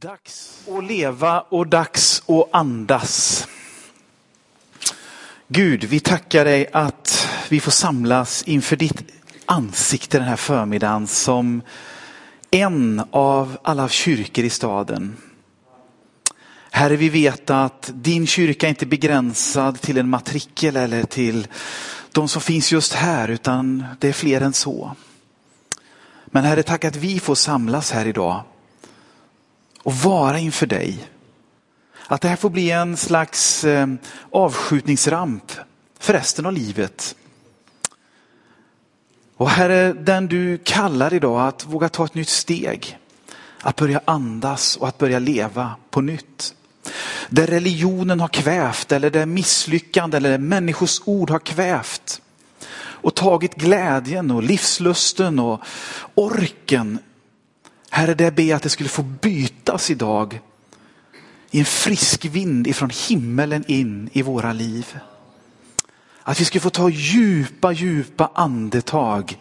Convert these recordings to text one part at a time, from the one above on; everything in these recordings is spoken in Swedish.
Dags att leva och dags att andas. Gud, vi tackar dig att vi får samlas inför ditt ansikte den här förmiddagen som en av alla kyrkor i staden. Herre, vi vet att din kyrka inte är begränsad till en matrikel eller till de som finns just här, utan det är fler än så. Men Herre, tack att vi får samlas här idag och vara inför dig. Att det här får bli en slags eh, avskjutningsramp för resten av livet. Och Herre, den du kallar idag att våga ta ett nytt steg. Att börja andas och att börja leva på nytt. Där religionen har kvävt eller där misslyckande eller människors ord har kvävt. Och tagit glädjen och livslusten och orken Herre, det ber jag att det skulle få bytas idag i en frisk vind ifrån himmelen in i våra liv. Att vi skulle få ta djupa, djupa andetag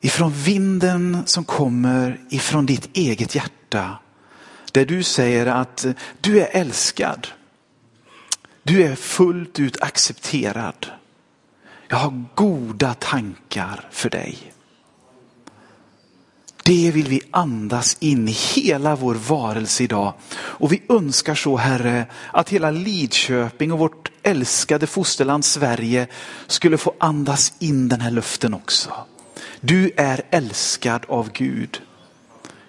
ifrån vinden som kommer ifrån ditt eget hjärta. Där du säger att du är älskad. Du är fullt ut accepterad. Jag har goda tankar för dig. Det vill vi andas in i hela vår varelse idag. Och vi önskar så Herre att hela Lidköping och vårt älskade fosterland Sverige skulle få andas in den här luften också. Du är älskad av Gud.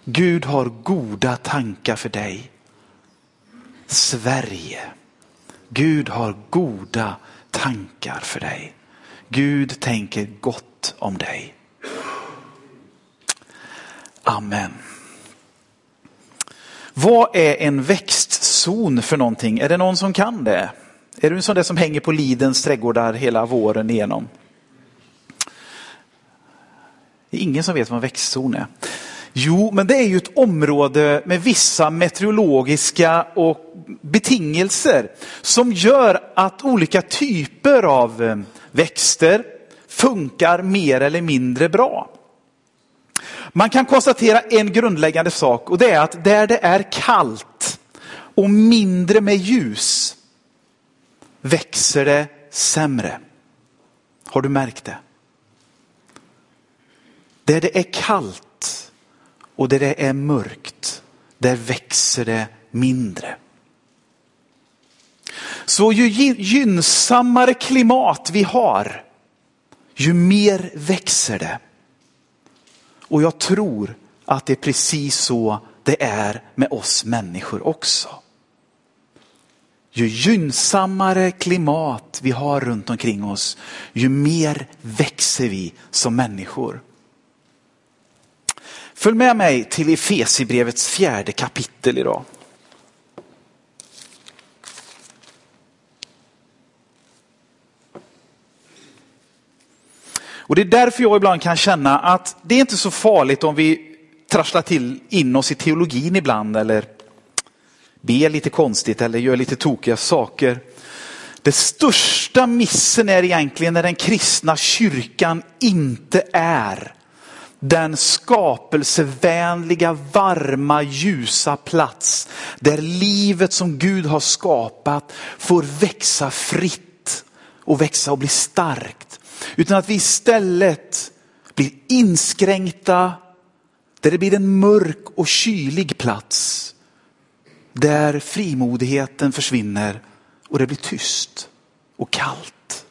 Gud har goda tankar för dig. Sverige. Gud har goda tankar för dig. Gud tänker gott om dig. Amen. Vad är en växtzon för någonting? Är det någon som kan det? Är du en sån där som hänger på Lidens trädgårdar hela våren igenom? Det är ingen som vet vad en växtzon är. Jo, men det är ju ett område med vissa meteorologiska och betingelser som gör att olika typer av eh, växter funkar mer eller mindre bra. Man kan konstatera en grundläggande sak och det är att där det är kallt och mindre med ljus växer det sämre. Har du märkt det? Där det är kallt och där det är mörkt, där växer det mindre. Så ju gynnsammare klimat vi har, ju mer växer det. Och jag tror att det är precis så det är med oss människor också. Ju gynnsammare klimat vi har runt omkring oss, ju mer växer vi som människor. Följ med mig till Efesibrevets fjärde kapitel idag. Och det är därför jag ibland kan känna att det är inte så farligt om vi trasslar till in oss i teologin ibland eller ber lite konstigt eller gör lite tokiga saker. Det största missen är egentligen när den kristna kyrkan inte är den skapelsevänliga, varma, ljusa plats där livet som Gud har skapat får växa fritt och växa och bli starkt. Utan att vi istället blir inskränkta, där det blir en mörk och kylig plats. Där frimodigheten försvinner och det blir tyst och kallt.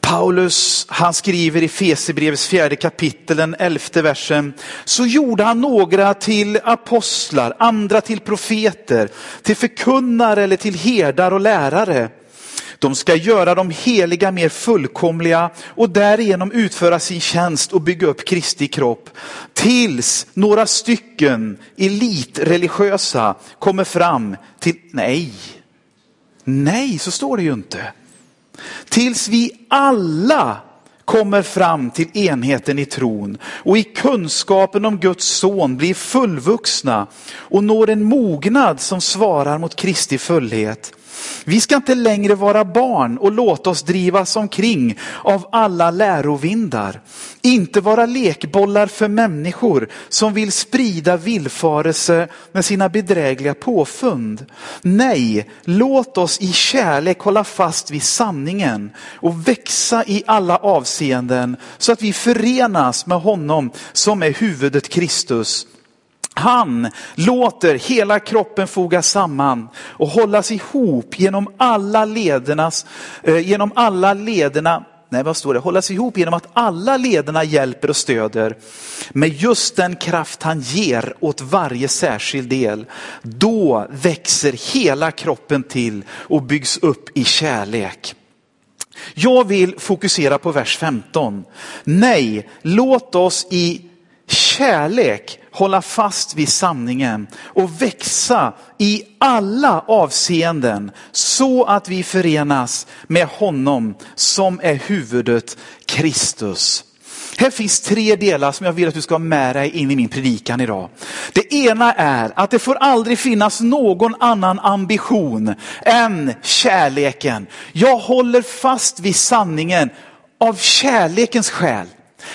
Paulus, han skriver i Fesebrevets fjärde kapitel, den elfte versen. Så gjorde han några till apostlar, andra till profeter, till förkunnare eller till herdar och lärare de ska göra de heliga mer fullkomliga och därigenom utföra sin tjänst och bygga upp Kristi kropp. Tills några stycken elitreligiösa kommer fram till, nej, nej så står det ju inte. Tills vi alla kommer fram till enheten i tron och i kunskapen om Guds son blir fullvuxna och når en mognad som svarar mot Kristi fullhet vi ska inte längre vara barn och låta oss drivas omkring av alla lärovindar. Inte vara lekbollar för människor som vill sprida villfarelse med sina bedrägliga påfund. Nej, låt oss i kärlek hålla fast vid sanningen och växa i alla avseenden så att vi förenas med honom som är huvudet Kristus. Han låter hela kroppen fogas samman och hållas ihop genom alla ledernas, eh, genom alla lederna, nej vad står det, hållas ihop genom att alla lederna hjälper och stöder med just den kraft han ger åt varje särskild del. Då växer hela kroppen till och byggs upp i kärlek. Jag vill fokusera på vers 15. Nej, låt oss i kärlek hålla fast vid sanningen och växa i alla avseenden så att vi förenas med honom som är huvudet Kristus. Här finns tre delar som jag vill att du ska ha med dig in i min predikan idag. Det ena är att det får aldrig finnas någon annan ambition än kärleken. Jag håller fast vid sanningen av kärlekens skäl.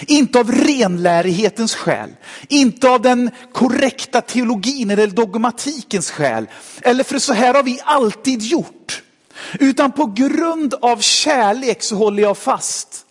Inte av renlärighetens skäl, inte av den korrekta teologin eller dogmatikens skäl, eller för så här har vi alltid gjort. Utan på grund av kärlek så håller jag fast.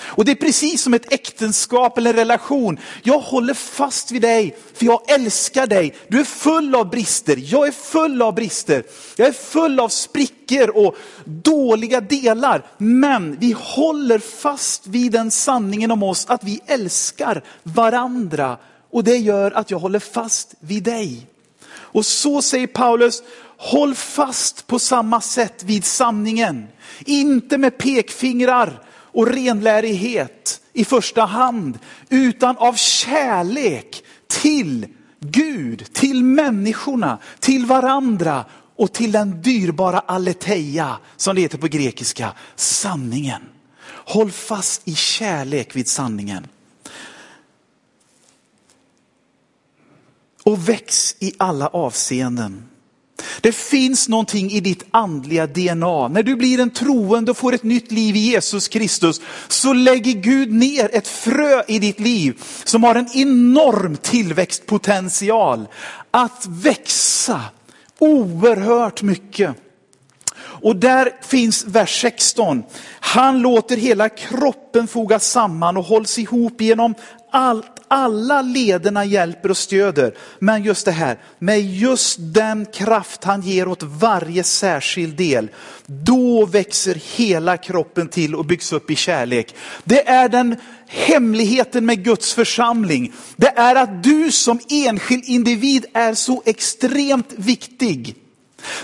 Och det är precis som ett äktenskap eller en relation. Jag håller fast vid dig för jag älskar dig. Du är full av brister, jag är full av brister. Jag är full av sprickor och dåliga delar. Men vi håller fast vid den sanningen om oss att vi älskar varandra. Och det gör att jag håller fast vid dig. Och så säger Paulus, håll fast på samma sätt vid sanningen. Inte med pekfingrar och renlärighet i första hand, utan av kärlek till Gud, till människorna, till varandra och till den dyrbara aletheia som det heter på grekiska, sanningen. Håll fast i kärlek vid sanningen. Och väx i alla avseenden. Det finns någonting i ditt andliga DNA. När du blir en troende och får ett nytt liv i Jesus Kristus så lägger Gud ner ett frö i ditt liv som har en enorm tillväxtpotential att växa oerhört mycket. Och där finns vers 16. Han låter hela kroppen fogas samman och hålls ihop genom allt alla lederna hjälper och stöder. Men just det här, med just den kraft han ger åt varje särskild del, då växer hela kroppen till och byggs upp i kärlek. Det är den hemligheten med Guds församling. Det är att du som enskild individ är så extremt viktig.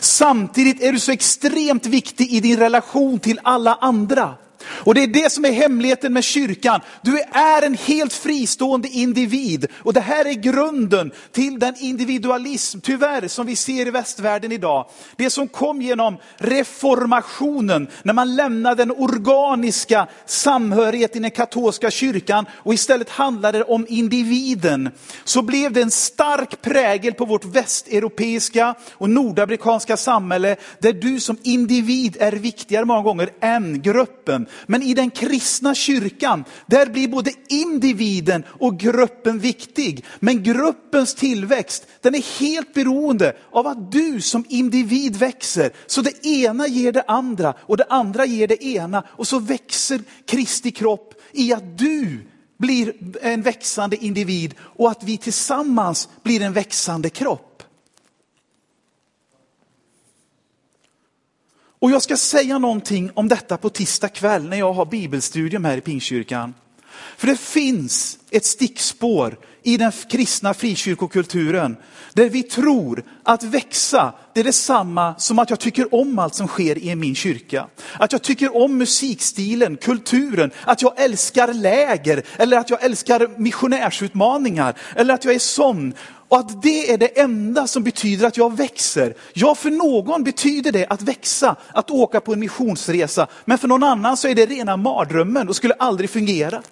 Samtidigt är du så extremt viktig i din relation till alla andra. Och det är det som är hemligheten med kyrkan. Du är en helt fristående individ. Och det här är grunden till den individualism, tyvärr, som vi ser i västvärlden idag. Det som kom genom reformationen, när man lämnade den organiska samhörigheten i den katolska kyrkan och istället handlade det om individen. Så blev det en stark prägel på vårt västeuropeiska och nordamerikanska samhälle, där du som individ är viktigare många gånger än gruppen. Men i den kristna kyrkan, där blir både individen och gruppen viktig. Men gruppens tillväxt, den är helt beroende av att du som individ växer. Så det ena ger det andra och det andra ger det ena. Och så växer Kristi kropp i att du blir en växande individ och att vi tillsammans blir en växande kropp. Och jag ska säga någonting om detta på tisdag kväll när jag har bibelstudium här i Pingstkyrkan. För det finns ett stickspår i den kristna frikyrkokulturen där vi tror att växa, det är detsamma som att jag tycker om allt som sker i min kyrka. Att jag tycker om musikstilen, kulturen, att jag älskar läger eller att jag älskar missionärsutmaningar eller att jag är sån. Och att det är det enda som betyder att jag växer. Ja, för någon betyder det att växa, att åka på en missionsresa. Men för någon annan så är det rena mardrömmen och skulle aldrig fungera.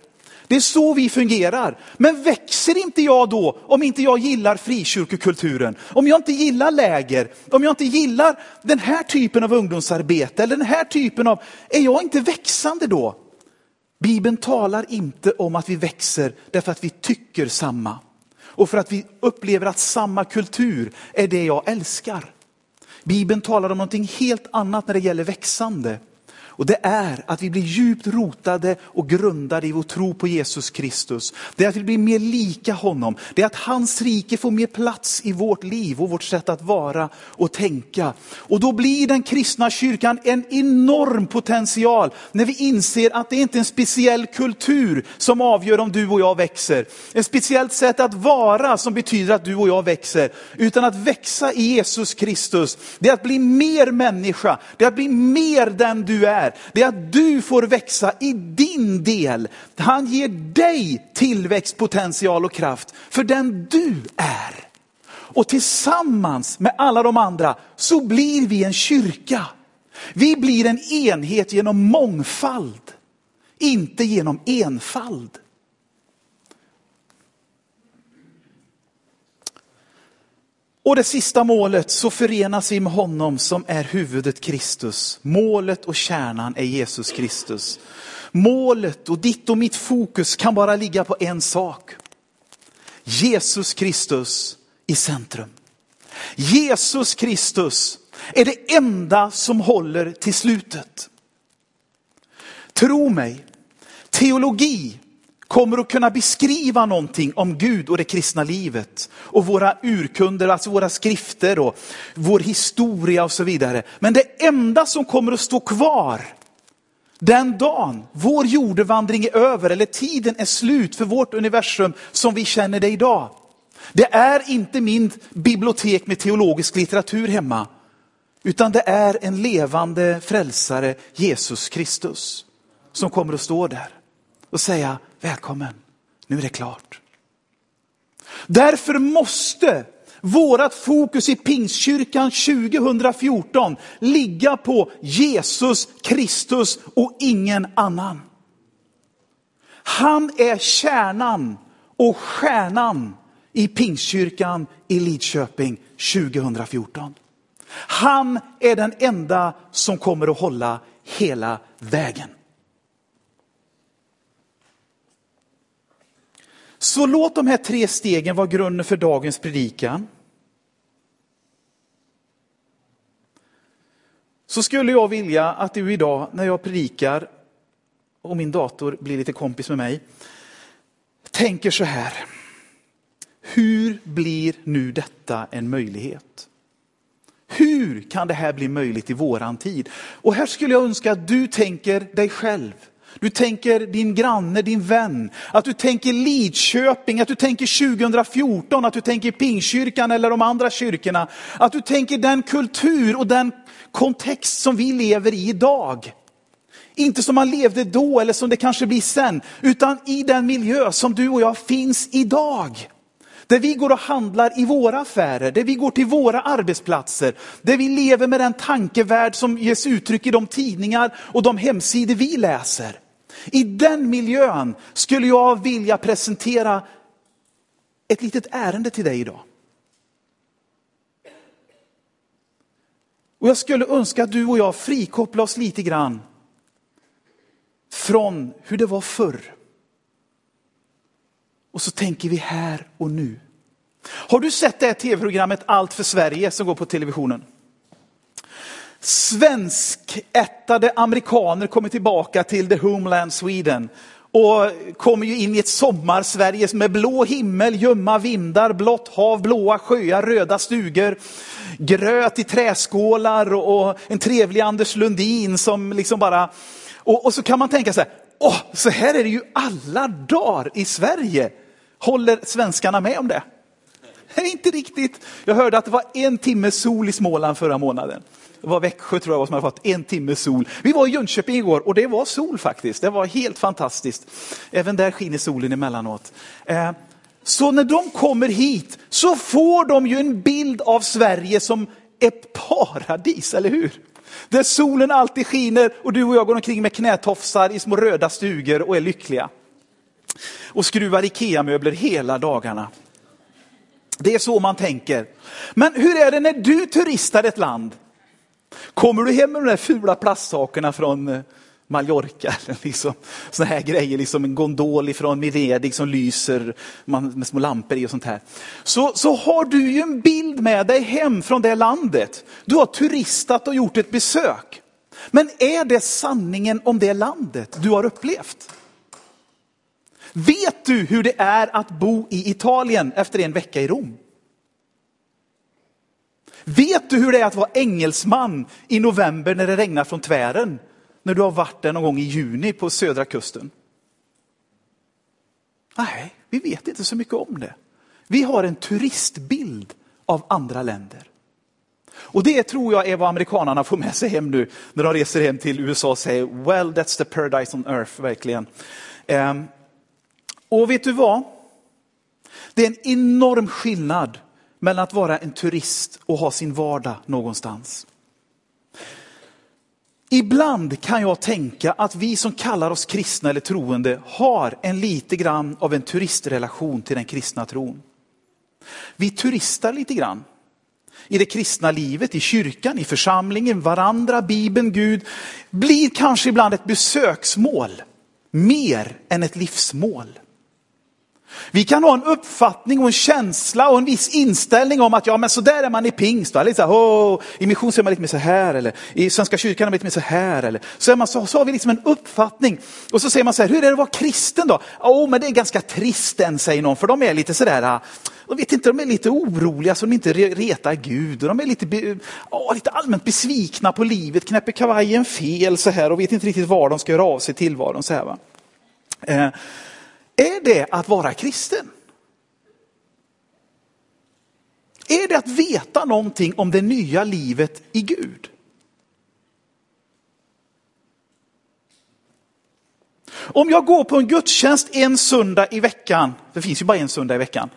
Det är så vi fungerar. Men växer inte jag då om inte jag gillar frikyrkokulturen? Om jag inte gillar läger, om jag inte gillar den här typen av ungdomsarbete eller den här typen av, är jag inte växande då? Bibeln talar inte om att vi växer därför att vi tycker samma. Och för att vi upplever att samma kultur är det jag älskar. Bibeln talar om någonting helt annat när det gäller växande. Och det är att vi blir djupt rotade och grundade i vår tro på Jesus Kristus. Det är att vi blir mer lika honom. Det är att hans rike får mer plats i vårt liv och vårt sätt att vara och tänka. Och då blir den kristna kyrkan en enorm potential när vi inser att det inte är en speciell kultur som avgör om du och jag växer. Ett speciellt sätt att vara som betyder att du och jag växer. Utan att växa i Jesus Kristus, det är att bli mer människa, det är att bli mer den du är här, det är att du får växa i din del. Han ger dig tillväxt, potential och kraft för den du är. Och tillsammans med alla de andra så blir vi en kyrka. Vi blir en enhet genom mångfald, inte genom enfald. Och det sista målet så förenas vi med honom som är huvudet Kristus. Målet och kärnan är Jesus Kristus. Målet och ditt och mitt fokus kan bara ligga på en sak. Jesus Kristus i centrum. Jesus Kristus är det enda som håller till slutet. Tro mig, teologi kommer att kunna beskriva någonting om Gud och det kristna livet. Och våra urkunder, alltså våra skrifter och vår historia och så vidare. Men det enda som kommer att stå kvar den dagen vår jordevandring är över eller tiden är slut för vårt universum som vi känner det idag. Det är inte min bibliotek med teologisk litteratur hemma. Utan det är en levande frälsare, Jesus Kristus, som kommer att stå där och säga välkommen, nu är det klart. Därför måste vårat fokus i Pingstkyrkan 2014 ligga på Jesus Kristus och ingen annan. Han är kärnan och stjärnan i Pingstkyrkan i Lidköping 2014. Han är den enda som kommer att hålla hela vägen. Så låt de här tre stegen vara grunden för dagens predikan. Så skulle jag vilja att du idag när jag predikar och min dator blir lite kompis med mig, tänker så här. Hur blir nu detta en möjlighet? Hur kan det här bli möjligt i våran tid? Och här skulle jag önska att du tänker dig själv. Du tänker din granne, din vän, att du tänker Lidköping, att du tänker 2014, att du tänker Pingkyrkan eller de andra kyrkorna. Att du tänker den kultur och den kontext som vi lever i idag. Inte som man levde då eller som det kanske blir sen, utan i den miljö som du och jag finns idag. Där vi går och handlar i våra affärer, där vi går till våra arbetsplatser, där vi lever med den tankevärld som ges uttryck i de tidningar och de hemsidor vi läser. I den miljön skulle jag vilja presentera ett litet ärende till dig idag. Och jag skulle önska att du och jag frikopplar oss lite grann från hur det var förr. Och så tänker vi här och nu. Har du sett det här tv-programmet Allt för Sverige som går på televisionen? Svenskättade amerikaner kommer tillbaka till the homeland Sweden och kommer ju in i ett sommar-Sverige med blå himmel, ljumma vindar, blått hav, blåa sjöar, röda stugor, gröt i träskålar och en trevlig Anders Lundin som liksom bara... Och, och så kan man tänka så här, åh, så här är det ju alla dagar i Sverige. Håller svenskarna med om det? Nej, inte riktigt. Jag hörde att det var en timme sol i Småland förra månaden. Det var Växjö tror jag var som hade fått en timme sol. Vi var i Jönköping igår och det var sol faktiskt. Det var helt fantastiskt. Även där skiner solen emellanåt. Eh, så när de kommer hit så får de ju en bild av Sverige som ett paradis, eller hur? Där solen alltid skiner och du och jag går omkring med knätofsar i små röda stugor och är lyckliga. och skruvar IKEA-möbler hela dagarna. Det är så man tänker. Men hur är det när du turistar ett land? Kommer du hem med de där fula plastsakerna från eh, Mallorca, liksom, såna här grejer, liksom en gondol från Venedig som lyser med små lampor i och sånt här. Så, så har du ju en bild med dig hem från det landet. Du har turistat och gjort ett besök. Men är det sanningen om det landet du har upplevt? Vet du hur det är att bo i Italien efter en vecka i Rom? Vet du hur det är att vara engelsman i november när det regnar från tvären? När du har varit där någon gång i juni på södra kusten? Nej, vi vet inte så mycket om det. Vi har en turistbild av andra länder. Och det tror jag är vad amerikanarna får med sig hem nu när de reser hem till USA och säger well that's the paradise on earth, verkligen. Um, och vet du vad? Det är en enorm skillnad mellan att vara en turist och ha sin vardag någonstans. Ibland kan jag tänka att vi som kallar oss kristna eller troende har en lite grann av en turistrelation till den kristna tron. Vi turistar lite grann i det kristna livet, i kyrkan, i församlingen, varandra, Bibeln, Gud, blir kanske ibland ett besöksmål mer än ett livsmål. Vi kan ha en uppfattning och en känsla och en viss inställning om att ja, men så där är man i pingst. Lite så här, oh, I mission så är man lite mer så här, eller i Svenska kyrkan är man lite mer så här. Eller, så, är man, så, så har vi liksom en uppfattning. Och så säger man så här, hur är det att vara kristen då? oh, men det är ganska tristen, säger någon, för de är lite sådär, ah, de vet inte, de är lite oroliga så de inte retar Gud. Och de är lite, oh, lite allmänt besvikna på livet, knäpper kavajen fel så här och vet inte riktigt var de ska göra av sig tillvaron. Så här, va? Eh, är det att vara kristen? Är det att veta någonting om det nya livet i Gud? Om jag går på en gudstjänst en söndag i veckan, det finns ju bara en söndag i veckan,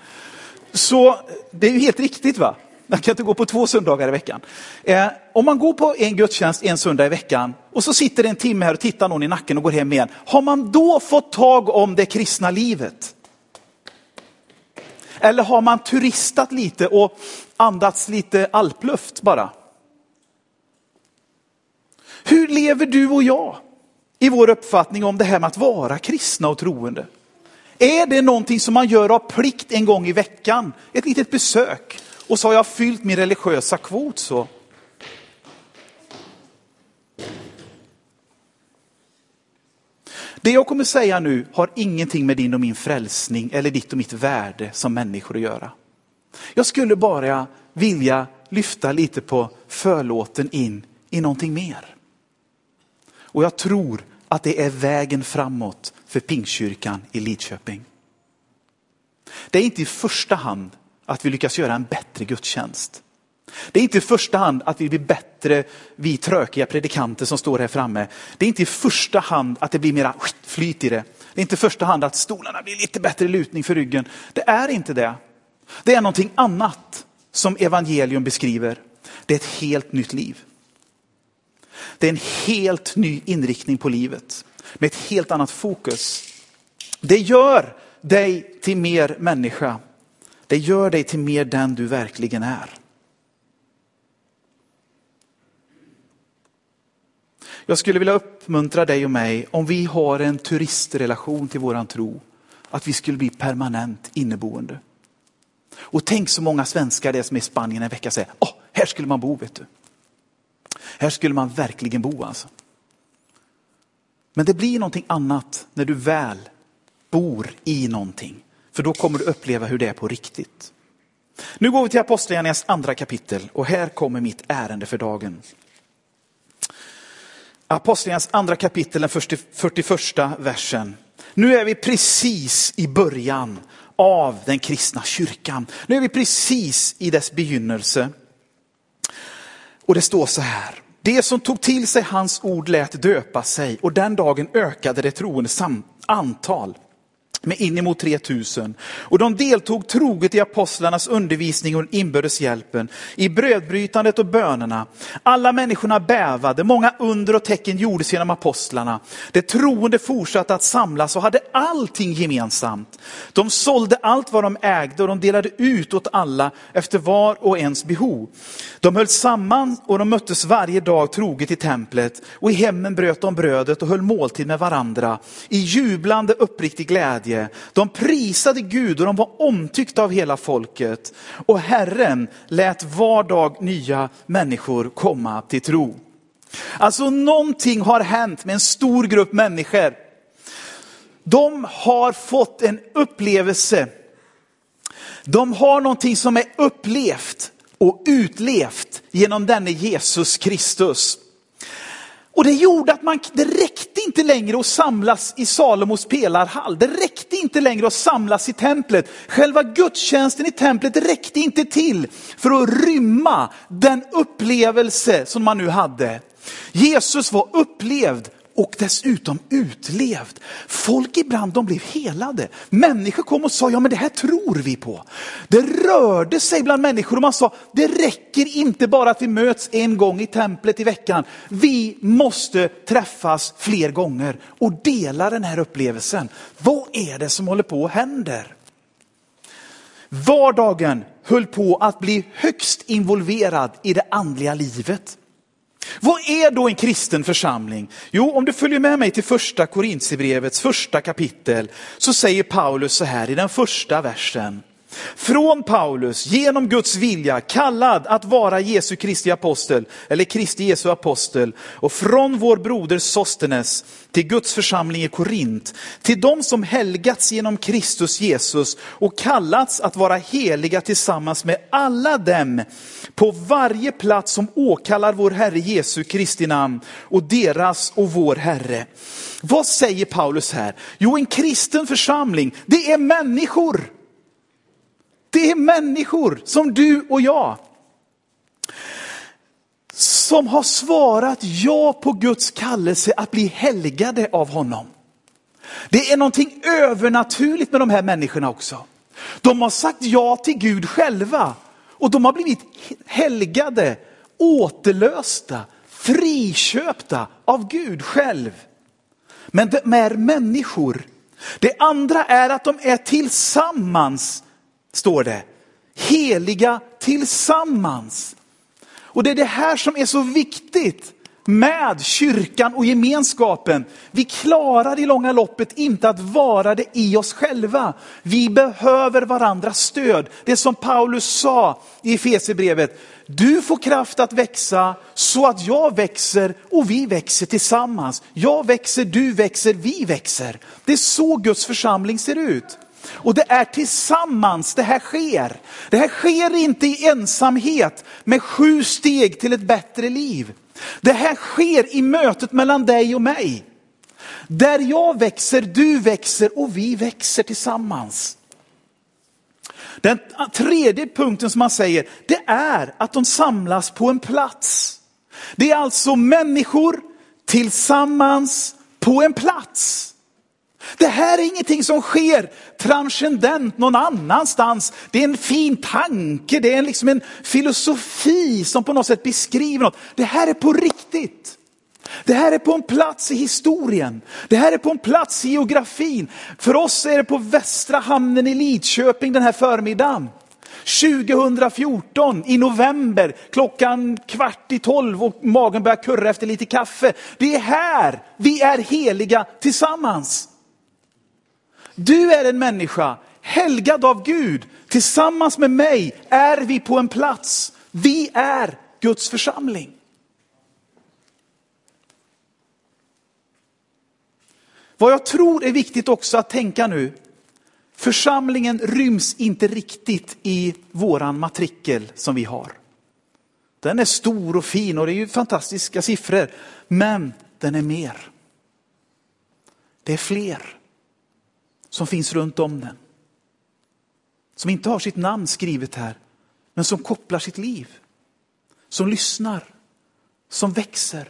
så det är ju helt riktigt va? Man kan inte gå på två söndagar i veckan. Eh, om man går på en gudstjänst en söndag i veckan och så sitter det en timme här och tittar någon i nacken och går hem igen. Har man då fått tag om det kristna livet? Eller har man turistat lite och andats lite alpluft bara? Hur lever du och jag i vår uppfattning om det här med att vara kristna och troende? Är det någonting som man gör av plikt en gång i veckan? Ett litet besök? Och så har jag fyllt min religiösa kvot så. Det jag kommer säga nu har ingenting med din och min frälsning eller ditt och mitt värde som människor att göra. Jag skulle bara vilja lyfta lite på förlåten in i någonting mer. Och jag tror att det är vägen framåt för Pingstkyrkan i Lidköping. Det är inte i första hand att vi lyckas göra en bättre gudstjänst. Det är inte i första hand att vi blir bättre, vi trökiga predikanter som står här framme. Det är inte i första hand att det blir mera flyt i det. Det är inte i första hand att stolarna blir lite bättre lutning för ryggen. Det är inte det. Det är någonting annat som evangelium beskriver. Det är ett helt nytt liv. Det är en helt ny inriktning på livet med ett helt annat fokus. Det gör dig till mer människa. Det gör dig till mer den du verkligen är. Jag skulle vilja uppmuntra dig och mig, om vi har en turistrelation till våran tro, att vi skulle bli permanent inneboende. Och tänk så många svenskar det är som är i Spanien en vecka säger, åh, här skulle man bo vet du. Här skulle man verkligen bo alltså. Men det blir någonting annat när du väl bor i någonting. För då kommer du uppleva hur det är på riktigt. Nu går vi till Apostlagärningarnas andra kapitel och här kommer mitt ärende för dagen. Apostlagärningarnas andra kapitel, den 41 versen. Nu är vi precis i början av den kristna kyrkan. Nu är vi precis i dess begynnelse. Och det står så här. Det som tog till sig hans ord lät döpa sig och den dagen ökade det troende antal med inemot 3000. Och de deltog troget i apostlarnas undervisning och inbördes hjälpen, i brödbrytandet och bönerna. Alla människorna bävade, många under och tecken gjordes genom apostlarna. De troende fortsatte att samlas och hade allting gemensamt. De sålde allt vad de ägde och de delade ut åt alla efter var och ens behov. De höll samman och de möttes varje dag troget i templet och i hemmen bröt de brödet och höll måltid med varandra i jublande uppriktig glädje glädje. De prisade Gud och de var omtyckta av hela folket. Och Herren lät var dag nya människor komma till tro. Alltså någonting har hänt med en stor grupp människor. De har fått en upplevelse. De har någonting som är upplevt och utlevt genom denne Jesus Kristus. Och det gjorde att man, det räckte inte längre att samlas i Salomos pelarhall. Det räckte inte längre att samlas i templet. Själva gudstjänsten i templet räckte inte till för att rymma den upplevelse som man nu hade. Jesus var upplevd och dessutom utlevd. Folk ibland de blev helade. Människor kom och sa, ja men det här tror vi på. Det rörde sig bland människor och man sa, det räcker inte bara att vi möts en gång i templet i veckan. Vi måste träffas fler gånger och dela den här upplevelsen. Vad är det som håller på och händer? Vardagen höll på att bli högst involverad i det andliga livet. Vad är då en kristen församling? Jo, om du följer med mig till första Korintierbrevets första kapitel så säger Paulus så här i den första versen. Från Paulus, genom Guds vilja, kallad att vara Jesu Kristi apostel, eller Kristi Jesu apostel, och från vår broder Sostenes till Guds församling i Korint, till de som helgats genom Kristus Jesus och kallats att vara heliga tillsammans med alla dem på varje plats som åkallar vår Herre Jesu Kristi namn och deras och vår Herre. Vad säger Paulus här? Jo, en kristen församling, det är människor det är människor som du och jag. Som har svarat ja på Guds kallelse att bli helgade av honom. Det är någonting övernaturligt med de här människorna också. De har sagt ja till Gud själva och de har blivit helgade, återlösta, friköpta av Gud själv. Men de är människor. Det andra är att de är tillsammans står det. Heliga tillsammans. Och det är det här som är så viktigt med kyrkan och gemenskapen. Vi klarar i långa loppet inte att vara det i oss själva. Vi behöver varandras stöd. Det som Paulus sa i Efesierbrevet. Du får kraft att växa så att jag växer och vi växer tillsammans. Jag växer, du växer, vi växer. Det är så Guds församling ser ut. Och det är tillsammans det här sker. Det här sker inte i ensamhet med sju steg till ett bättre liv. Det här sker i mötet mellan dig och mig. Där jag växer, du växer och vi växer tillsammans. Den tredje punkten som man säger, det är att de samlas på en plats. Det är alltså människor tillsammans på en plats. Det här är ingenting som sker transcendent någon annanstans. Det är en fin tanke, det är liksom en filosofi som på något sätt beskriver något. Det här är på riktigt. Det här är på en plats i historien. Det här är på en plats i geografin. För oss är det på Västra hamnen i Lidköping den här förmiddagen. 2014 i november klockan kvart i tolv och magen börjar kurra efter lite kaffe. Det är här vi är heliga tillsammans. Du är en människa helgad av Gud. Tillsammans med mig är vi på en plats. Vi är Guds församling. Vad jag tror är viktigt också att tänka nu, församlingen ryms inte riktigt i våran matrikel som vi har. Den är stor och fin och det är ju fantastiska siffror, men den är mer. Det är fler som finns runt om den. Som inte har sitt namn skrivet här, men som kopplar sitt liv. Som lyssnar, som växer,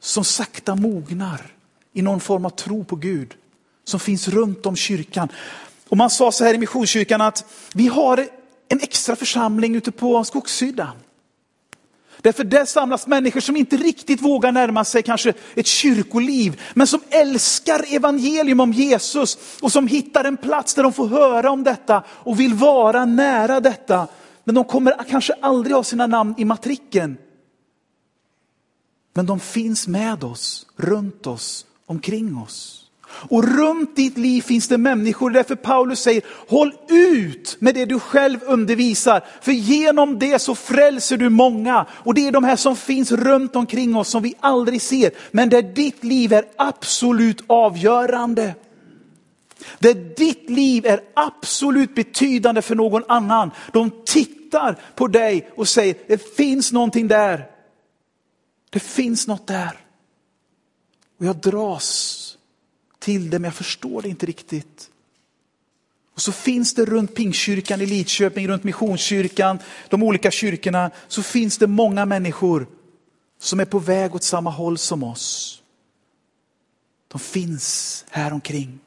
som sakta mognar i någon form av tro på Gud. som finns runt om kyrkan. Och man sa så här i Missionskyrkan att vi har en extra församling ute på Skogshyddan. Därför där samlas människor som inte riktigt vågar närma sig kanske ett kyrkoliv, men som älskar evangelium om Jesus och som hittar en plats där de får höra om detta och vill vara nära detta. Men de kommer kanske aldrig ha sina namn i matriken. Men de finns med oss, runt oss, omkring oss. Och runt ditt liv finns det människor, därför Paulus säger, håll ut med det du själv undervisar, för genom det så frälser du många. Och det är de här som finns runt omkring oss som vi aldrig ser, men där ditt liv är absolut avgörande. Där ditt liv är absolut betydande för någon annan. De tittar på dig och säger, det finns någonting där. Det finns något där. Och jag dras till det, men jag förstår det inte riktigt. Och så finns det runt Pingstkyrkan i Lidköping, runt Missionskyrkan, de olika kyrkorna, så finns det många människor som är på väg åt samma håll som oss. De finns här omkring.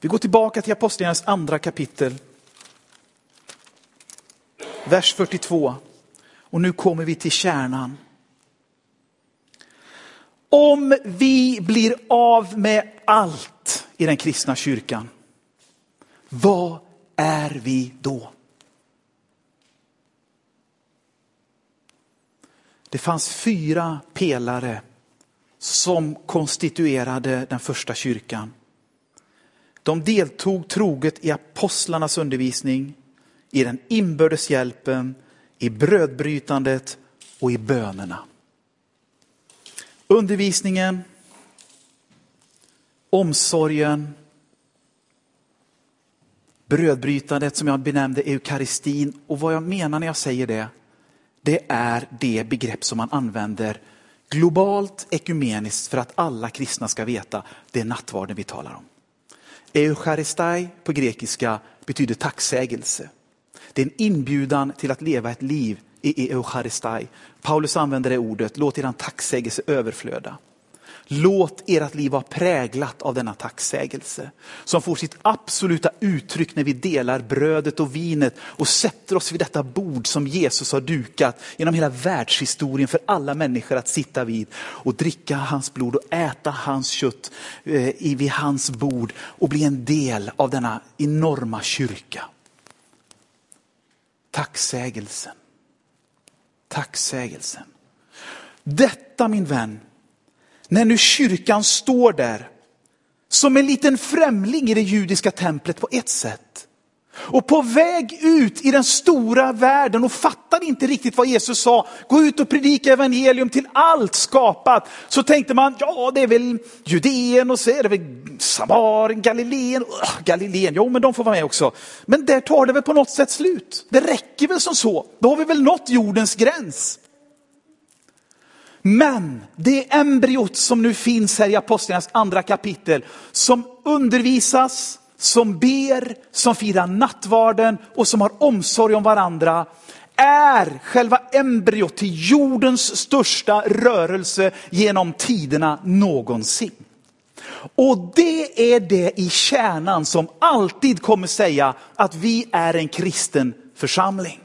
Vi går tillbaka till Apostlagärningarnas andra kapitel. Vers 42. Och nu kommer vi till kärnan. Om vi blir av med allt i den kristna kyrkan, vad är vi då? Det fanns fyra pelare som konstituerade den första kyrkan. De deltog troget i apostlarnas undervisning, i den inbördes hjälpen, i brödbrytandet och i bönerna. Undervisningen, omsorgen, brödbrytandet som jag benämnde eukaristin. Och vad jag menar när jag säger det, det är det begrepp som man använder globalt ekumeniskt för att alla kristna ska veta, det är nattvarden vi talar om. Eucharistai på grekiska betyder tacksägelse. Det är en inbjudan till att leva ett liv i eucharistai. Paulus använder det ordet, låt er tacksägelse överflöda. Låt ert liv vara präglat av denna tacksägelse. Som får sitt absoluta uttryck när vi delar brödet och vinet och sätter oss vid detta bord som Jesus har dukat genom hela världshistorien för alla människor att sitta vid och dricka hans blod och äta hans kött eh, vid hans bord och bli en del av denna enorma kyrka. Tacksägelsen tacksägelsen. Detta min vän, när nu kyrkan står där som en liten främling i det judiska templet på ett sätt. Och på väg ut i den stora världen och fattade inte riktigt vad Jesus sa, gå ut och predika evangelium till allt skapat. Så tänkte man, ja det är väl Judeen och så är det väl Samarien, Galileen, uh, Galileen, jo men de får vara med också. Men där tar det väl på något sätt slut. Det räcker väl som så, då har vi väl nått jordens gräns. Men det embryot som nu finns här i Apostlarnas andra kapitel, som undervisas, som ber, som firar nattvarden och som har omsorg om varandra är själva embryot till jordens största rörelse genom tiderna någonsin. Och det är det i kärnan som alltid kommer säga att vi är en kristen församling.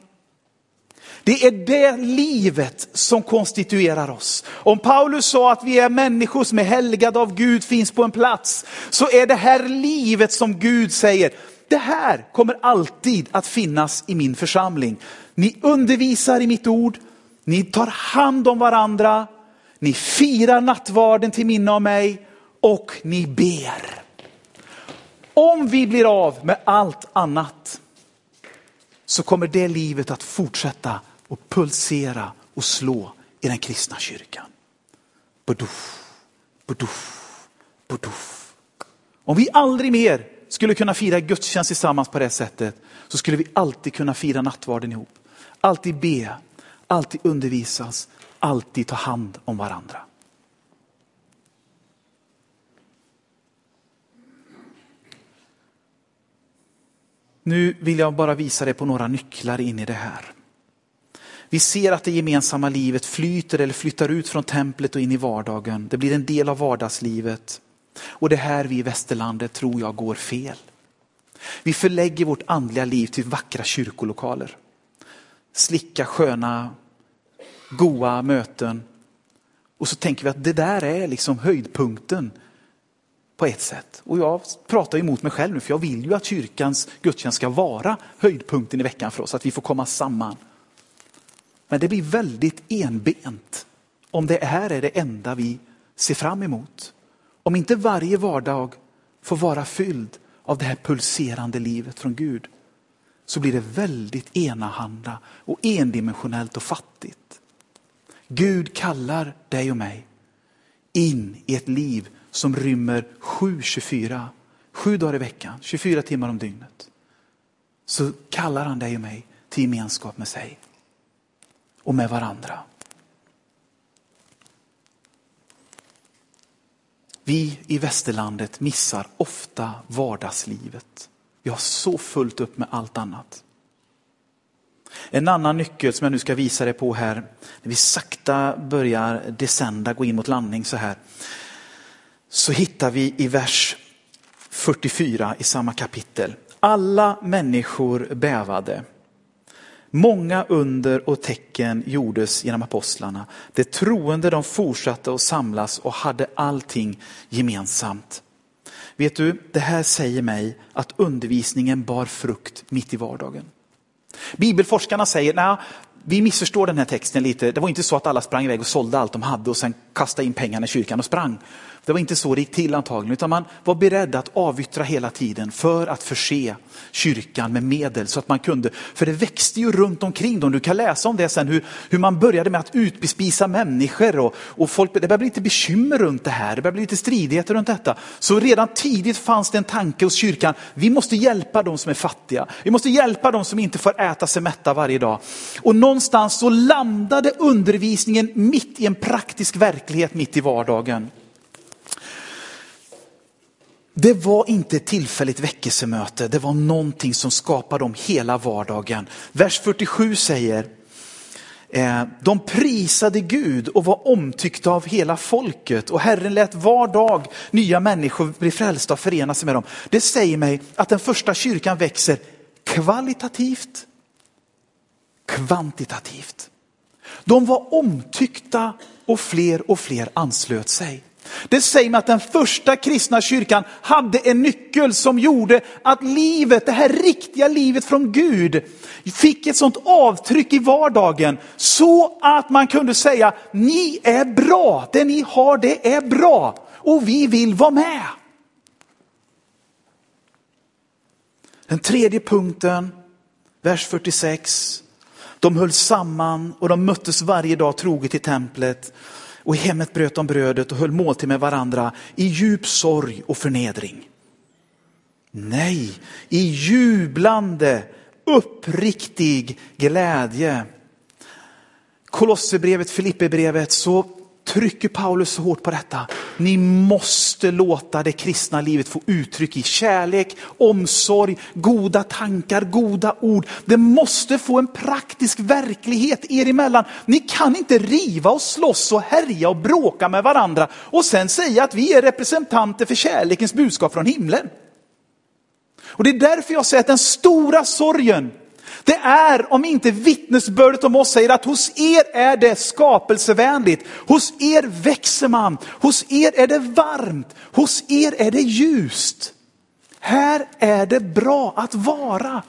Det är det livet som konstituerar oss. Om Paulus sa att vi är människor som är helgade av Gud, finns på en plats, så är det här livet som Gud säger, det här kommer alltid att finnas i min församling. Ni undervisar i mitt ord, ni tar hand om varandra, ni firar nattvarden till minne av mig och ni ber. Om vi blir av med allt annat så kommer det livet att fortsätta och pulsera och slå i den kristna kyrkan. Buduff, buduff, buduff. Om vi aldrig mer skulle kunna fira gudstjänst tillsammans på det sättet så skulle vi alltid kunna fira nattvarden ihop. Alltid be, alltid undervisas, alltid ta hand om varandra. Nu vill jag bara visa dig på några nycklar in i det här. Vi ser att det gemensamma livet flyter eller flyttar ut från templet och in i vardagen. Det blir en del av vardagslivet. Och det här vi i västerlandet tror jag går fel. Vi förlägger vårt andliga liv till vackra kyrkolokaler. Slicka sköna, goa möten. Och så tänker vi att det där är liksom höjdpunkten på ett sätt. Och jag pratar emot mig själv nu för jag vill ju att kyrkans gudstjänst ska vara höjdpunkten i veckan för oss, att vi får komma samman. Men det blir väldigt enbent om det här är det enda vi ser fram emot. Om inte varje vardag får vara fylld av det här pulserande livet från Gud så blir det väldigt enahanda och endimensionellt och fattigt. Gud kallar dig och mig in i ett liv som rymmer 7-24, sju dagar i veckan, 24 timmar om dygnet. Så kallar han dig och mig till gemenskap med sig och med varandra. Vi i västerlandet missar ofta vardagslivet. Vi har så fullt upp med allt annat. En annan nyckel som jag nu ska visa dig på här, när vi sakta börjar descenda, gå in mot landning så här, så hittar vi i vers 44 i samma kapitel. Alla människor bävade. Många under och tecken gjordes genom apostlarna. De troende de fortsatte att samlas och hade allting gemensamt. Vet du, det här säger mig att undervisningen bar frukt mitt i vardagen. Bibelforskarna säger, nej, vi missförstår den här texten lite. Det var inte så att alla sprang iväg och sålde allt de hade och sen kastade in pengarna i kyrkan och sprang. Det var inte så det gick till antagligen, utan man var beredd att avyttra hela tiden för att förse kyrkan med medel så att man kunde, för det växte ju runt omkring dem. Du kan läsa om det sen hur, hur man började med att utbespisa människor och, och folk, det började bli lite bekymmer runt det här, det började bli lite stridigheter runt detta. Så redan tidigt fanns det en tanke hos kyrkan, vi måste hjälpa de som är fattiga. Vi måste hjälpa de som inte får äta sig mätta varje dag. Och någonstans så landade undervisningen mitt i en praktisk verklighet mitt i vardagen. Det var inte ett tillfälligt väckelsemöte, det var någonting som skapade om hela vardagen. Vers 47 säger, eh, de prisade Gud och var omtyckta av hela folket och Herren lät var dag nya människor bli frälsta och förena sig med dem. Det säger mig att den första kyrkan växer kvalitativt, kvantitativt. De var omtyckta och fler och fler anslöt sig. Det säger mig att den första kristna kyrkan hade en nyckel som gjorde att livet, det här riktiga livet från Gud, fick ett sånt avtryck i vardagen så att man kunde säga, ni är bra, det ni har det är bra och vi vill vara med. Den tredje punkten, vers 46. De höll samman och de möttes varje dag troget i templet och i hemmet bröt de brödet och höll måltid med varandra i djup sorg och förnedring. Nej, i jublande, uppriktig glädje. Kolosserbrevet, Filipperbrevet så trycker Paulus så hårt på detta. Ni måste låta det kristna livet få uttryck i kärlek, omsorg, goda tankar, goda ord. Det måste få en praktisk verklighet er emellan. Ni kan inte riva och slåss och härja och bråka med varandra och sen säga att vi är representanter för kärlekens budskap från himlen. Och det är därför jag säger att den stora sorgen det är om inte vittnesbördet om oss säger att hos er är det skapelsevänligt, hos er växer man, hos er är det varmt, hos er är det ljust. Här är det bra att vara.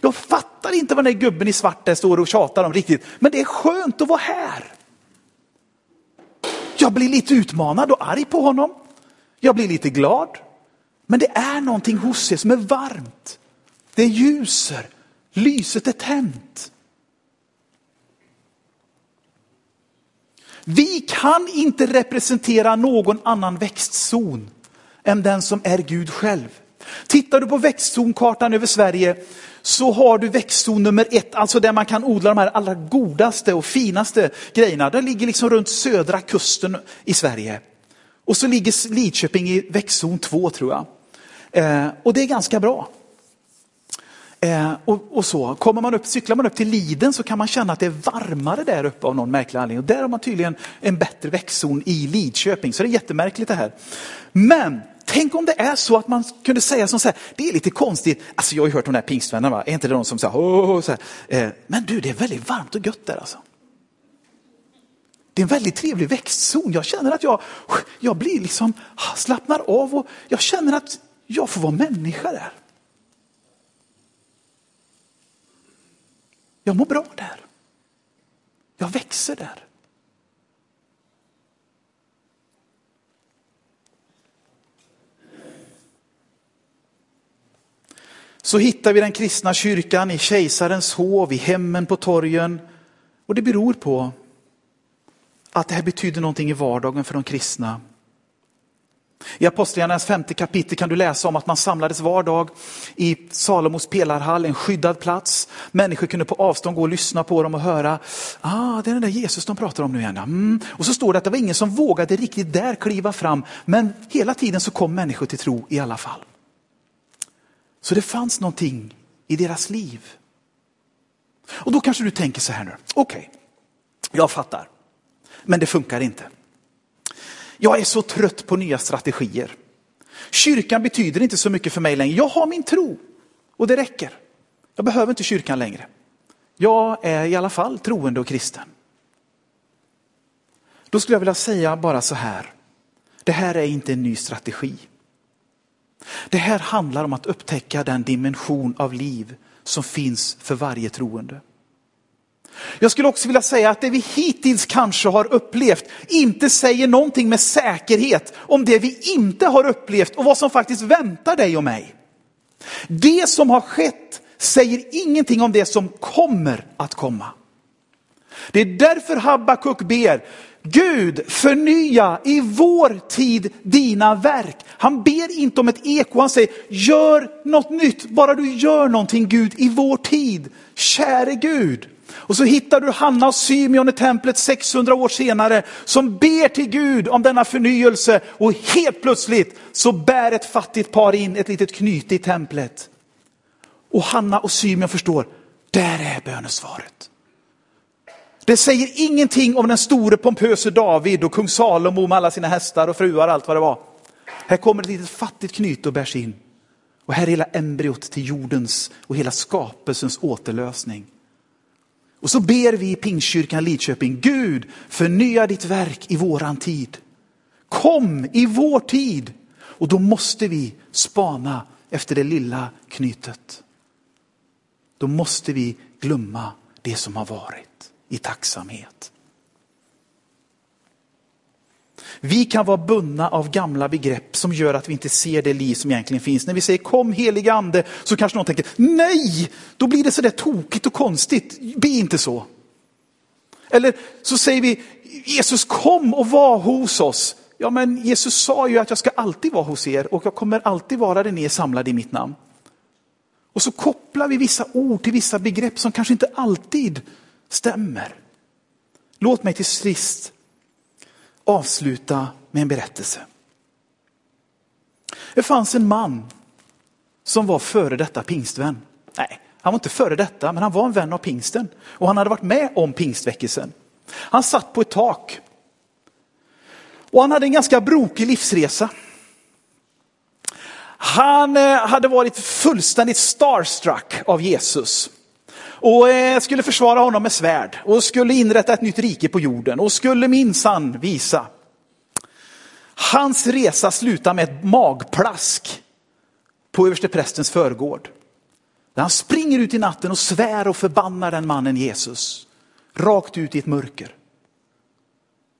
Jag fattar inte vad den där gubben i svart där står och tjatar om riktigt, men det är skönt att vara här. Jag blir lite utmanad och arg på honom. Jag blir lite glad. Men det är någonting hos er som är varmt. Det ljuser. Lyset är tänt. Vi kan inte representera någon annan växtzon än den som är Gud själv. Tittar du på växtzonkartan över Sverige så har du växtzon nummer ett, alltså där man kan odla de här allra godaste och finaste grejerna. Den ligger liksom runt södra kusten i Sverige. Och så ligger Lidköping i växtzon två tror jag. Eh, och det är ganska bra. Eh, och, och, så. Kommer man upp, cyklar man upp till Liden så kan man känna att det är varmare där uppe av någon märklig anledning. Och där har man tydligen en bättre växtzon i Lidköping, så det är jättemärkligt det här. Men tänk om det är så att man kunde säga som så här, det är lite konstigt, alltså jag har ju hört de där pingstvännerna, va? är inte det de som säger, oh, så här, eh, men du det är väldigt varmt och gött där alltså. Det är en väldigt trevlig växtzon. Jag känner att jag, jag blir liksom, slappnar av och jag känner att jag får vara människa där. Jag mår bra där. Jag växer där. Så hittar vi den kristna kyrkan i kejsarens hov, i hemmen på torgen. Och det beror på att det här betyder någonting i vardagen för de kristna. I Apostlagärningarnas femte kapitel kan du läsa om att man samlades var dag i Salomos pelarhall, en skyddad plats. Människor kunde på avstånd gå och lyssna på dem och höra, ah, det är den där Jesus de pratar om nu igen. Mm. Och så står det att det var ingen som vågade riktigt där kliva fram, men hela tiden så kom människor till tro i alla fall. Så det fanns någonting i deras liv. Och då kanske du tänker så här nu, okej, okay, jag fattar, men det funkar inte. Jag är så trött på nya strategier. Kyrkan betyder inte så mycket för mig längre. Jag har min tro och det räcker. Jag behöver inte kyrkan längre. Jag är i alla fall troende och kristen. Då skulle jag vilja säga bara så här. Det här är inte en ny strategi. Det här handlar om att upptäcka den dimension av liv som finns för varje troende. Jag skulle också vilja säga att det vi hittills kanske har upplevt inte säger någonting med säkerhet om det vi inte har upplevt och vad som faktiskt väntar dig och mig. Det som har skett säger ingenting om det som kommer att komma. Det är därför Habakuk ber, Gud förnya i vår tid dina verk. Han ber inte om ett eko, han säger gör något nytt, bara du gör någonting Gud i vår tid. Käre Gud. Och så hittar du Hanna och Symeon i templet 600 år senare som ber till Gud om denna förnyelse och helt plötsligt så bär ett fattigt par in ett litet knyte i templet. Och Hanna och Symeon förstår, där är bönesvaret. Det säger ingenting om den store pompöse David och kung Salomo med alla sina hästar och fruar och allt vad det var. Här kommer ett litet fattigt knyte och bärs in. Och här är hela embryot till jordens och hela skapelsens återlösning. Och så ber vi i Pingstkyrkan Lidköping, Gud förnya ditt verk i våran tid. Kom i vår tid. Och då måste vi spana efter det lilla knytet. Då måste vi glömma det som har varit i tacksamhet. Vi kan vara bundna av gamla begrepp som gör att vi inte ser det liv som egentligen finns. När vi säger kom heliga ande så kanske någon tänker nej, då blir det sådär tokigt och konstigt. Be inte så. Eller så säger vi Jesus kom och var hos oss. Ja men Jesus sa ju att jag ska alltid vara hos er och jag kommer alltid vara där ni är samlade i mitt namn. Och så kopplar vi vissa ord till vissa begrepp som kanske inte alltid stämmer. Låt mig till sist avsluta med en berättelse. Det fanns en man som var före detta pingstvän. Nej, han var inte före detta, men han var en vän av pingsten. Och han hade varit med om pingstväckelsen. Han satt på ett tak. Och han hade en ganska brokig livsresa. Han eh, hade varit fullständigt starstruck av Jesus och eh, skulle försvara honom med svärd och skulle inrätta ett nytt rike på jorden och skulle minsann visa. Hans resa slutar med ett magplask på översteprästens förgård. Där han springer ut i natten och svär och förbannar den mannen Jesus. Rakt ut i ett mörker.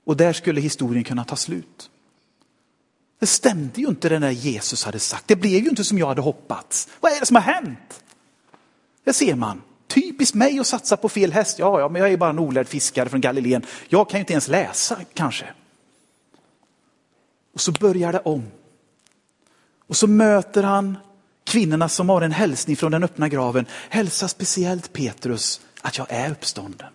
Och där skulle historien kunna ta slut. Det stämde ju inte det där Jesus hade sagt. Det blev ju inte som jag hade hoppats. Vad är det som har hänt? Det ser man. Typiskt mig att satsa på fel häst. Ja, ja, men jag är bara en olärd fiskare från Galileen. Jag kan ju inte ens läsa kanske. Och så börjar det om. Och så möter han kvinnorna som har en hälsning från den öppna graven. Hälsa speciellt Petrus att jag är uppstånden.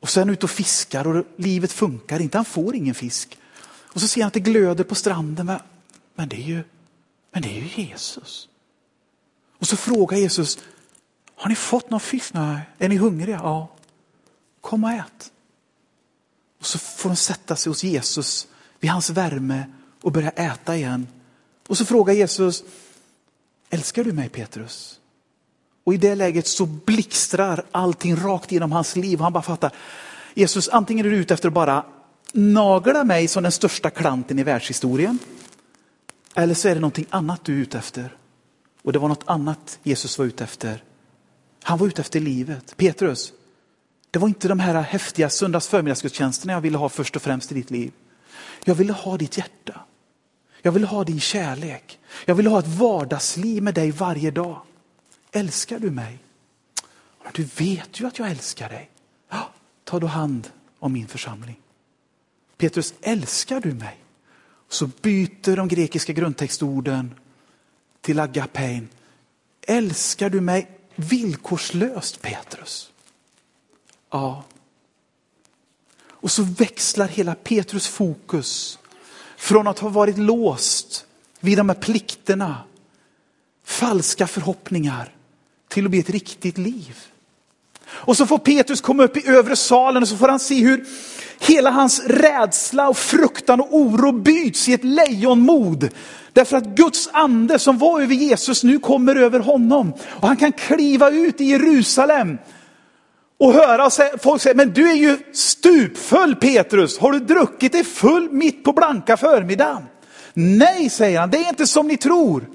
Och så är han ute och fiskar och livet funkar inte. Han får ingen fisk. Och så ser han att det glöder på stranden. Men det är ju, men det är ju Jesus. Och så frågar Jesus, har ni fått någon fisk? Nej. Är ni hungriga? Ja. Kom och ät. Och så får de sätta sig hos Jesus vid hans värme och börja äta igen. Och så frågar Jesus, älskar du mig Petrus? Och i det läget så blixtrar allting rakt genom hans liv och han bara fattar, Jesus antingen är du ute efter att bara nagla mig som den största klanten i världshistorien. Eller så är det någonting annat du är ute efter. Och det var något annat Jesus var ute efter. Han var ute efter livet. Petrus, det var inte de här häftiga söndags förmiddagsgudstjänsterna jag ville ha först och främst i ditt liv. Jag ville ha ditt hjärta. Jag ville ha din kärlek. Jag ville ha ett vardagsliv med dig varje dag. Älskar du mig? Du vet ju att jag älskar dig. Ta då hand om min församling. Petrus, älskar du mig? Så byter de grekiska grundtextorden till agapein. Älskar du mig villkorslöst Petrus? Ja. Och så växlar hela Petrus fokus från att ha varit låst vid de här plikterna, falska förhoppningar, till att bli ett riktigt liv. Och så får Petrus komma upp i övre salen och så får han se hur hela hans rädsla och fruktan och oro byts i ett lejonmod. Därför att Guds ande som var över Jesus nu kommer över honom. Och han kan kliva ut i Jerusalem och höra folk säga, men du är ju stupfull Petrus, har du druckit dig full mitt på blanka förmiddagen? Nej, säger han, det är inte som ni tror.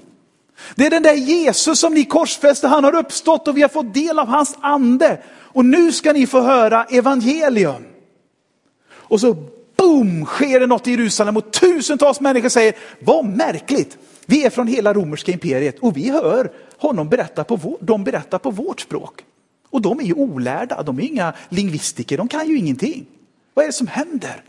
Det är den där Jesus som ni korsfäste, han har uppstått och vi har fått del av hans ande. Och nu ska ni få höra evangelium. Och så boom sker det något i Jerusalem och tusentals människor säger, vad märkligt. Vi är från hela romerska imperiet och vi hör honom berätta på, vår, de berättar på vårt språk. Och de är ju olärda, de är inga lingvistiker, de kan ju ingenting. Vad är det som händer?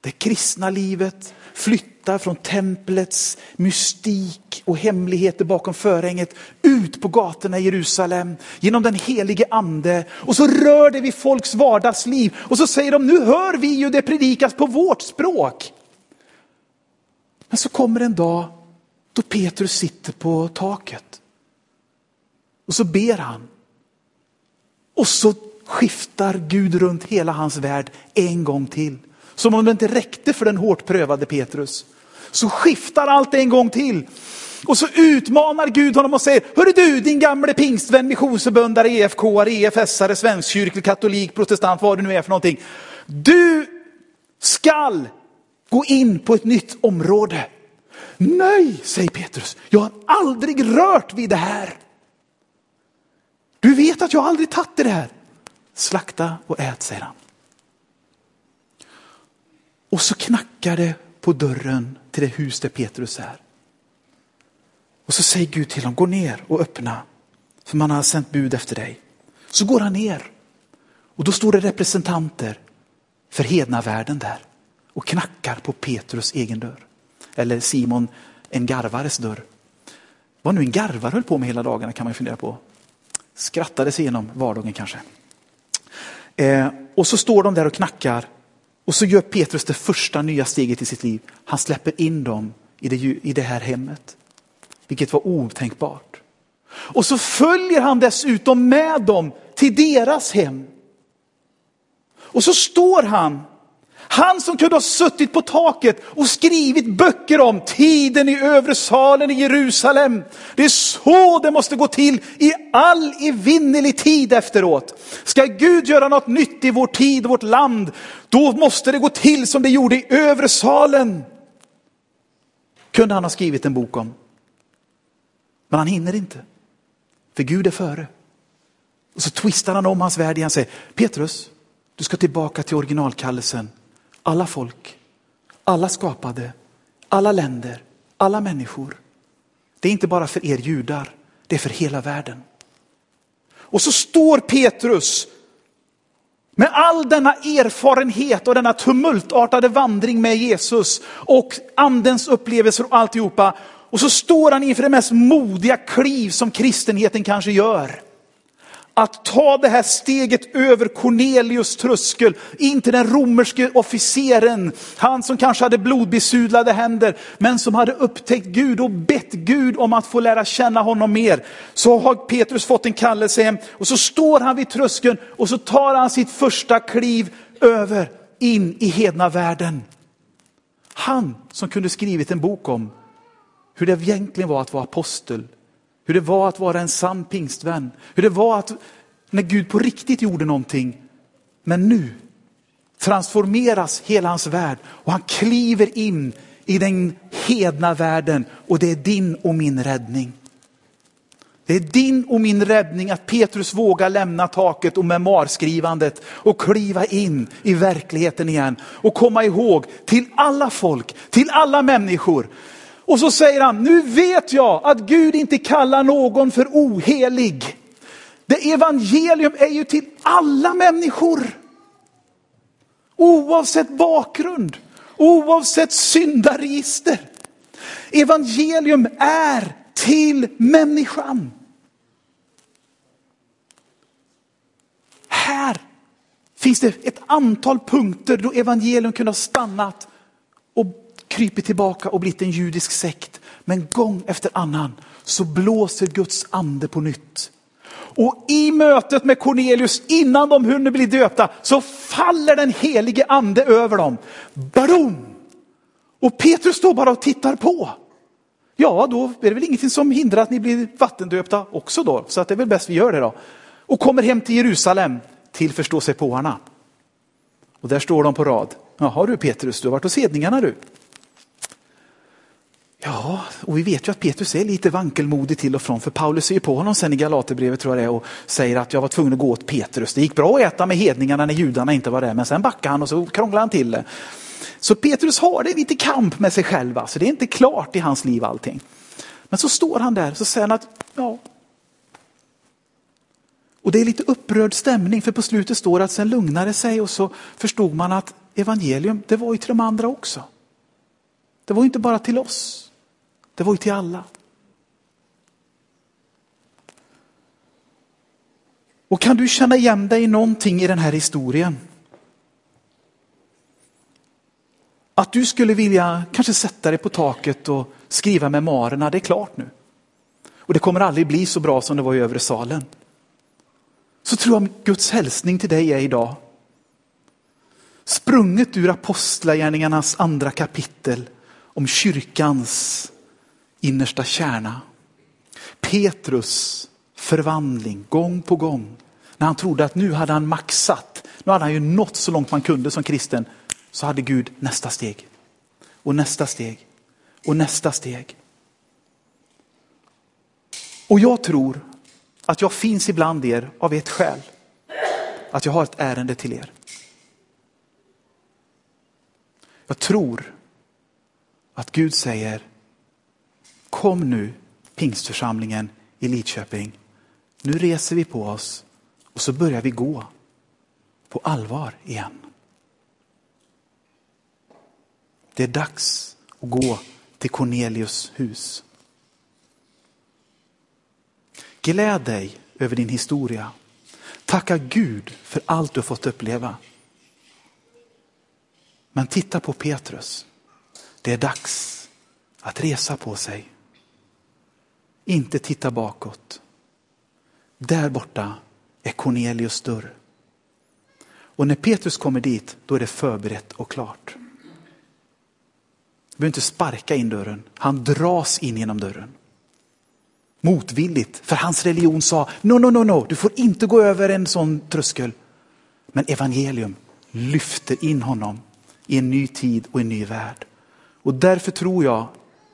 Det kristna livet flyttar från templets mystik och hemligheter bakom förhänget ut på gatorna i Jerusalem genom den helige ande. Och så rör det vid folks vardagsliv och så säger de, nu hör vi ju det predikas på vårt språk. Men så kommer en dag då Petrus sitter på taket. Och så ber han. Och så skiftar Gud runt hela hans värld en gång till. Som om det inte räckte för den hårt prövade Petrus. Så skiftar allt en gång till. Och så utmanar Gud honom och säger, hörru du din gamle pingstvän, missionsförbundare, EFK-are, EFS-are, svenskkyrklig, katolik, protestant, vad du nu är för någonting. Du skall gå in på ett nytt område. Nej, säger Petrus, jag har aldrig rört vid det här. Du vet att jag aldrig tagit det här. Slakta och ät, säger han. Och så knackar det på dörren till det hus där Petrus är. Och så säger Gud till honom, gå ner och öppna, för man har sänt bud efter dig. Så går han ner och då står det representanter för hedna världen där och knackar på Petrus egen dörr. Eller Simon, en garvares dörr. Vad nu en garvare höll på med hela dagarna kan man fundera på. Skrattade sig igenom vardagen kanske. Eh, och så står de där och knackar och så gör Petrus det första nya steget i sitt liv. Han släpper in dem i det, i det här hemmet. Vilket var otänkbart. Och så följer han dessutom med dem till deras hem. Och så står han han som kunde ha suttit på taket och skrivit böcker om tiden i övre salen i Jerusalem. Det är så det måste gå till i all evinnerlig tid efteråt. Ska Gud göra något nytt i vår tid och vårt land, då måste det gå till som det gjorde i övre salen. Kunde han ha skrivit en bok om. Men han hinner inte. För Gud är före. Och så twistar han om hans värld igen och säger, Petrus, du ska tillbaka till originalkallelsen alla folk, alla skapade, alla länder, alla människor. Det är inte bara för er judar, det är för hela världen. Och så står Petrus med all denna erfarenhet och denna tumultartade vandring med Jesus och andens upplevelser och alltihopa. Och så står han inför det mest modiga kliv som kristenheten kanske gör att ta det här steget över Cornelius tröskel in till den romerske officeren. Han som kanske hade blodbesudlade händer, men som hade upptäckt Gud och bett Gud om att få lära känna honom mer. Så har Petrus fått en kallelse hem och så står han vid tröskeln och så tar han sitt första kliv över in i hedna världen. Han som kunde skrivit en bok om hur det egentligen var att vara apostel, hur det var att vara en sann pingstvän, hur det var att när Gud på riktigt gjorde någonting, men nu transformeras hela hans värld och han kliver in i den hedna världen och det är din och min räddning. Det är din och min räddning att Petrus vågar lämna taket och memoarskrivandet och kliva in i verkligheten igen och komma ihåg till alla folk, till alla människor. Och så säger han, nu vet jag att Gud inte kallar någon för ohelig. Det evangelium är ju till alla människor. Oavsett bakgrund, oavsett syndaregister. Evangelium är till människan. Här finns det ett antal punkter då evangelium kunde ha stannat krypit tillbaka och blivit en judisk sekt. Men gång efter annan så blåser Guds ande på nytt. Och i mötet med Cornelius, innan de hunnit bli döpta, så faller den helige ande över dem. Badum! Och Petrus står bara och tittar på. Ja, då är det väl ingenting som hindrar att ni blir vattendöpta också då, så att det är väl bäst vi gör det då. Och kommer hem till Jerusalem till förståsigpåarna. Och där står de på rad. Jaha du Petrus, du har varit hos hedningarna du. Ja, och vi vet ju att Petrus är lite vankelmodig till och från, för Paulus säger på honom sen i Galaterbrevet tror jag det är och säger att jag var tvungen att gå åt Petrus. Det gick bra att äta med hedningarna när judarna inte var där, men sen backade han och så krånglade han till det. Så Petrus har det lite kamp med sig själv, så det är inte klart i hans liv allting. Men så står han där så säger han att, ja. Och det är lite upprörd stämning, för på slutet står det att sen lugnade sig och så förstod man att evangelium, det var ju till de andra också. Det var inte bara till oss. Det var ju till alla. Och kan du känna igen dig i någonting i den här historien? Att du skulle vilja kanske sätta dig på taket och skriva memoarerna, det är klart nu. Och det kommer aldrig bli så bra som det var i övre salen. Så tror jag Guds hälsning till dig är idag. Sprunget ur apostlagärningarnas andra kapitel om kyrkans innersta kärna. Petrus förvandling gång på gång. När han trodde att nu hade han maxat, nu hade han ju nått så långt man kunde som kristen, så hade Gud nästa steg. Och nästa steg. Och nästa steg. Och jag tror att jag finns ibland er av ett skäl. Att jag har ett ärende till er. Jag tror att Gud säger Kom nu pingstförsamlingen i Lidköping. Nu reser vi på oss och så börjar vi gå på allvar igen. Det är dags att gå till Cornelius hus. Gläd dig över din historia. Tacka Gud för allt du har fått uppleva. Men titta på Petrus. Det är dags att resa på sig. Inte titta bakåt. Där borta är Cornelius dörr. Och när Petrus kommer dit, då är det förberett och klart. Du behöver inte sparka in dörren, han dras in genom dörren. Motvilligt, för hans religion sa, no, no, no, no, du får inte gå över en sån tröskel. Men evangelium lyfter in honom i en ny tid och en ny värld. Och därför tror jag,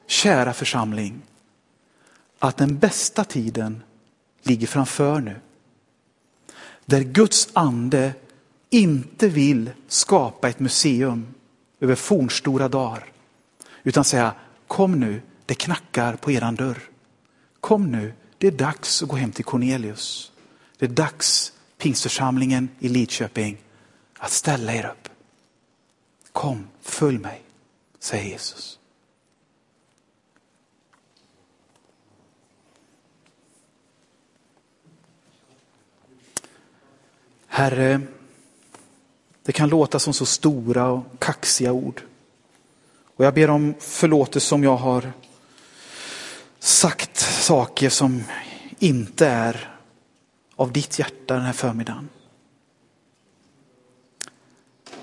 kära församling, att den bästa tiden ligger framför nu. Där Guds ande inte vill skapa ett museum över fornstora dagar. Utan säga, kom nu, det knackar på eran dörr. Kom nu, det är dags att gå hem till Cornelius. Det är dags, pingstförsamlingen i Lidköping, att ställa er upp. Kom, följ mig, säger Jesus. Herre, det kan låta som så stora och kaxiga ord. Och jag ber om förlåtelse om jag har sagt saker som inte är av ditt hjärta den här förmiddagen.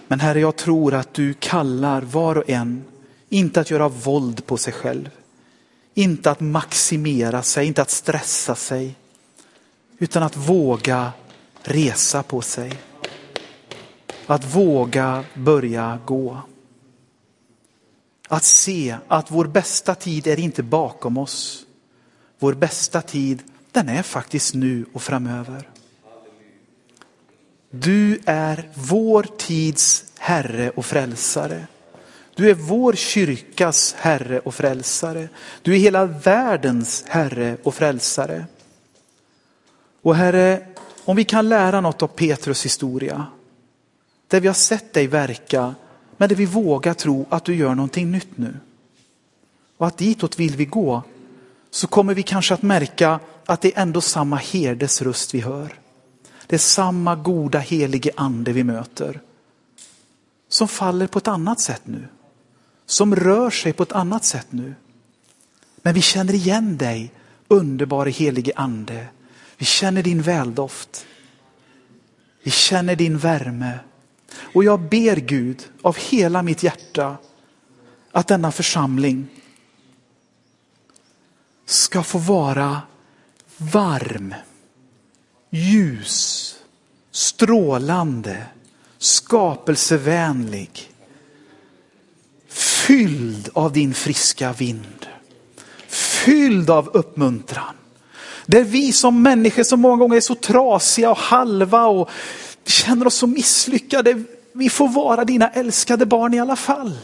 Men Herre, jag tror att du kallar var och en, inte att göra våld på sig själv, inte att maximera sig, inte att stressa sig, utan att våga resa på sig. Att våga börja gå. Att se att vår bästa tid är inte bakom oss. Vår bästa tid, den är faktiskt nu och framöver. Du är vår tids Herre och frälsare. Du är vår kyrkas Herre och frälsare. Du är hela världens Herre och frälsare. Och Herre, om vi kan lära något av Petrus historia, där vi har sett dig verka, men där vi vågar tro att du gör någonting nytt nu. Och att ditåt vill vi gå, så kommer vi kanske att märka att det är ändå samma herdes röst vi hör. Det är samma goda helige ande vi möter. Som faller på ett annat sätt nu. Som rör sig på ett annat sätt nu. Men vi känner igen dig, underbara helige ande. Vi känner din väldoft. Vi känner din värme. Och jag ber Gud av hela mitt hjärta att denna församling ska få vara varm, ljus, strålande, skapelsevänlig, fylld av din friska vind, fylld av uppmuntran. Där vi som människor som många gånger är så trasiga och halva och känner oss så misslyckade, vi får vara dina älskade barn i alla fall.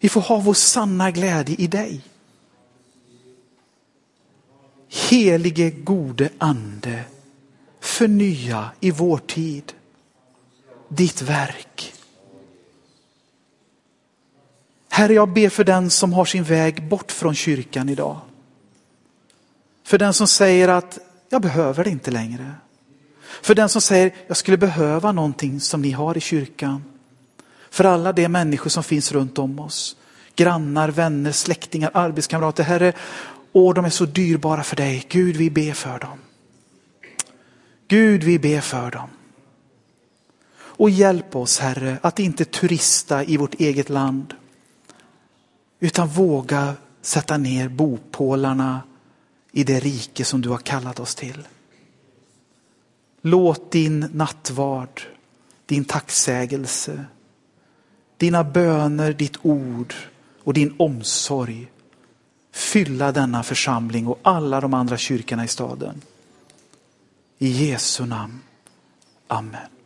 Vi får ha vår sanna glädje i dig. Helige gode ande, förnya i vår tid ditt verk. Herre, jag ber för den som har sin väg bort från kyrkan idag. För den som säger att jag behöver det inte längre. För den som säger jag skulle behöva någonting som ni har i kyrkan. För alla de människor som finns runt om oss. Grannar, vänner, släktingar, arbetskamrater. Herre, åh de är så dyrbara för dig. Gud vi ber för dem. Gud vi ber för dem. Och hjälp oss Herre att inte turista i vårt eget land. Utan våga sätta ner bopålarna i det rike som du har kallat oss till. Låt din nattvard, din tacksägelse, dina böner, ditt ord och din omsorg fylla denna församling och alla de andra kyrkorna i staden. I Jesu namn. Amen.